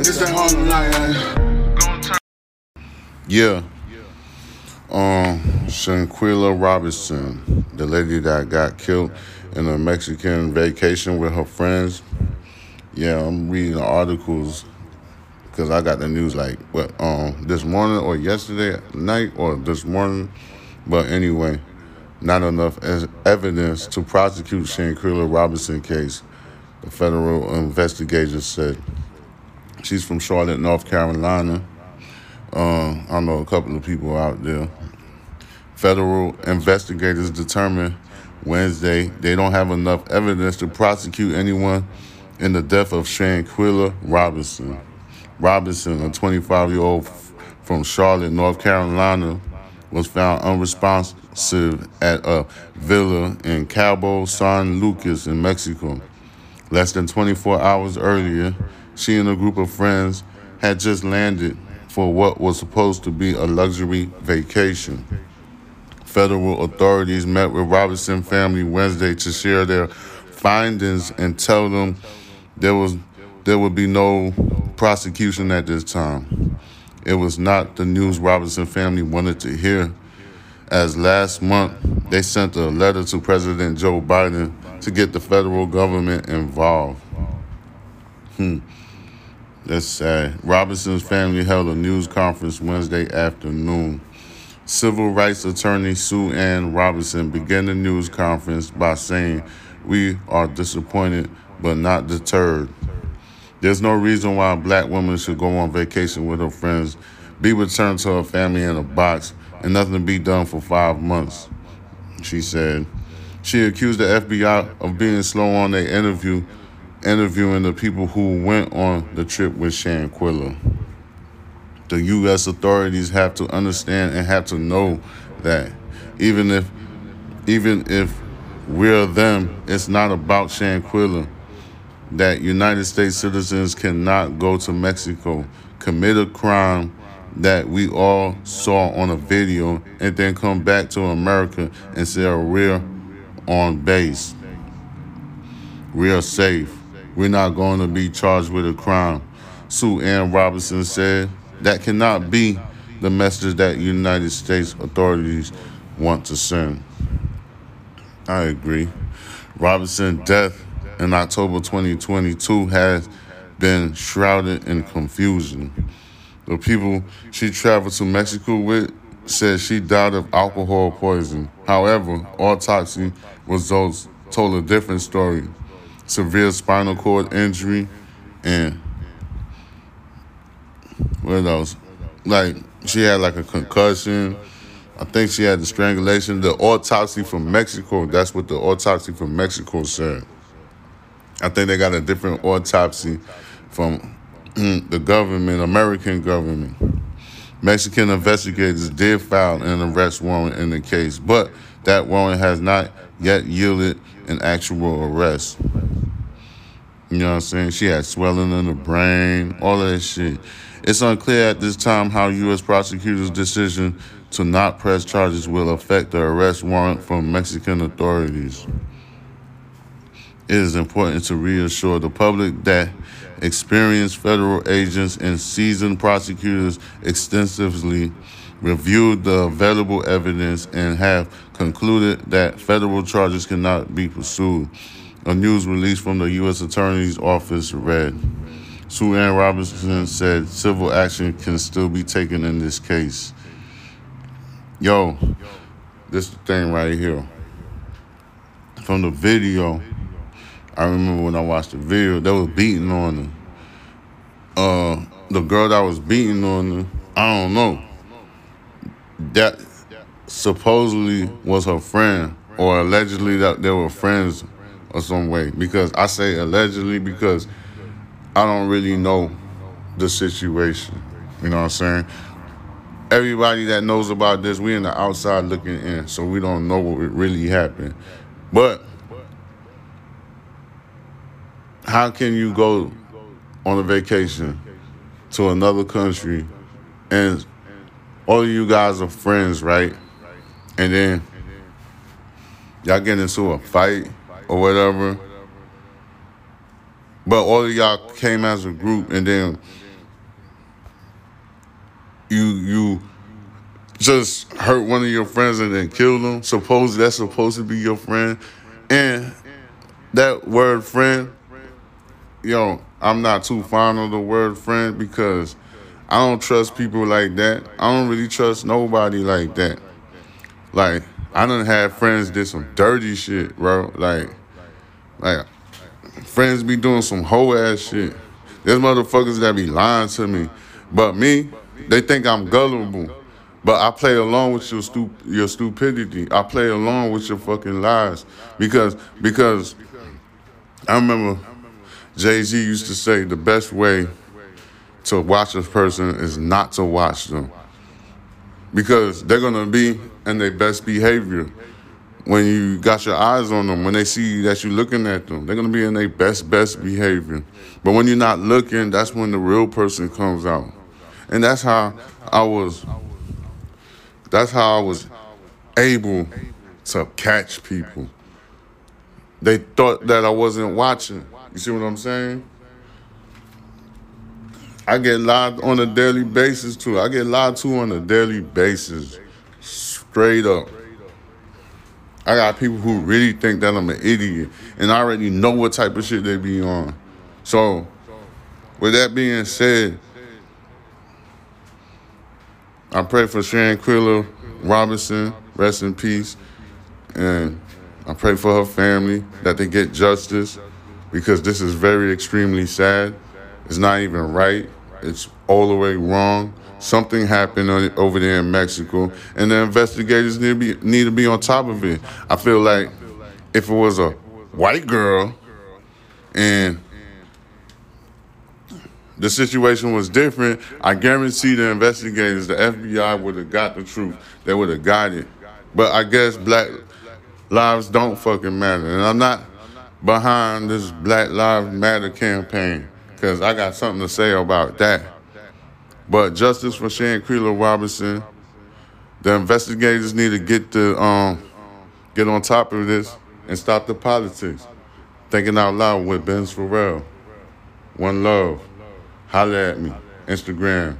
It's that Harlem night, Yeah. Um, Shanquella Robinson, the lady that got killed in a Mexican vacation with her friends. Yeah, I'm reading the articles because I got the news like what um this morning or yesterday night or this morning. But anyway, not enough evidence to prosecute Shanquella Robinson case. The federal investigators said she's from Charlotte, North Carolina. Uh, I know a couple of people out there. Federal investigators determined Wednesday they don't have enough evidence to prosecute anyone in the death of Shanquella Robinson. Robinson, a 25 year old from Charlotte, North Carolina, was found unresponsive at a villa in Cabo San Lucas in Mexico. Less than 24 hours earlier, she and a group of friends had just landed for what was supposed to be a luxury vacation. Federal authorities met with Robinson family Wednesday to share their findings and tell them there was there would be no prosecution at this time. It was not the news Robinson family wanted to hear. As last month, they sent a letter to President Joe Biden to get the federal government involved. Hmm. That's sad. Robinson's family held a news conference Wednesday afternoon. Civil rights attorney Sue Ann Robinson began the news conference by saying, We are disappointed but not deterred. There's no reason why a black woman should go on vacation with her friends, be returned to her family in a box, and nothing to be done for five months, she said. She accused the FBI of being slow on their interview, interviewing the people who went on the trip with Shanquella. The U.S. authorities have to understand and have to know that even if, even if we're them, it's not about Shanquella that United States citizens cannot go to Mexico, commit a crime that we all saw on a video, and then come back to America and say we're on base. We're safe. We're not going to be charged with a crime. Sue Ann Robinson said that cannot be the message that United States authorities want to send. I agree. Robinson's death in October 2022 has been shrouded in confusion. The people she traveled to Mexico with said she died of alcohol poisoning. However, autopsy results told a different story. Severe spinal cord injury and what else? Like she had like a concussion. I think she had the strangulation. The autopsy from Mexico, that's what the autopsy from Mexico said. I think they got a different autopsy from the government, American government. Mexican investigators did file an arrest warrant in the case, but that warrant has not yet yielded an actual arrest. You know what I'm saying? She had swelling in the brain, all that shit. It's unclear at this time how U.S. prosecutors' decision to not press charges will affect the arrest warrant from Mexican authorities. It is important to reassure the public that experienced federal agents and seasoned prosecutors extensively reviewed the available evidence and have concluded that federal charges cannot be pursued. A news release from the U.S. Attorney's Office read Sue Ann Robinson said civil action can still be taken in this case. Yo, this thing right here. From the video, I remember when I watched the video, they was beating on. Uh, the girl that was beating on her, I don't know. That supposedly was her friend, or allegedly that they were friends or some way. Because I say allegedly because I don't really know the situation. You know what I'm saying? Everybody that knows about this, we in the outside looking in, so we don't know what really happened. But how can you go on a vacation to another country and all of you guys are friends, right? And then y'all get into a fight or whatever. But all of y'all came as a group and then you you just hurt one of your friends and then kill them. Suppose that's supposed to be your friend, and that word friend, yo, I'm not too fond of the word friend because I don't trust people like that. I don't really trust nobody like that. Like I done had friends did some dirty shit, bro. Like, like friends be doing some hoe ass shit. There's motherfuckers that be lying to me, but me, they think I'm gullible. But I play along with your stu- your stupidity. I play along with your fucking lies because because I remember Jay Z used to say the best way to watch a person is not to watch them because they're gonna be in their best behavior when you got your eyes on them. When they see that you're looking at them, they're gonna be in their best best behavior. But when you're not looking, that's when the real person comes out, and that's how I was. That's how I was able to catch people. They thought that I wasn't watching. You see what I'm saying? I get lied on a daily basis too. I get lied to on a daily basis. Straight up. I got people who really think that I'm an idiot and I already know what type of shit they be on. So, with that being said, I pray for Shanquella Robinson, rest in peace. And I pray for her family that they get justice because this is very extremely sad. It's not even right. It's all the way wrong. Something happened over there in Mexico, and the investigators need to be need to be on top of it. I feel like if it was a white girl and the situation was different, I guarantee the investigators, the FBI would have got the truth. They would have got it. But I guess black lives don't fucking matter. And I'm not behind this Black Lives Matter campaign because I got something to say about that. But justice for Shanquella Robinson. The investigators need to get the um get on top of this and stop the politics. Thinking out loud with Ben Farrell. One love. Holla at me. Instagram.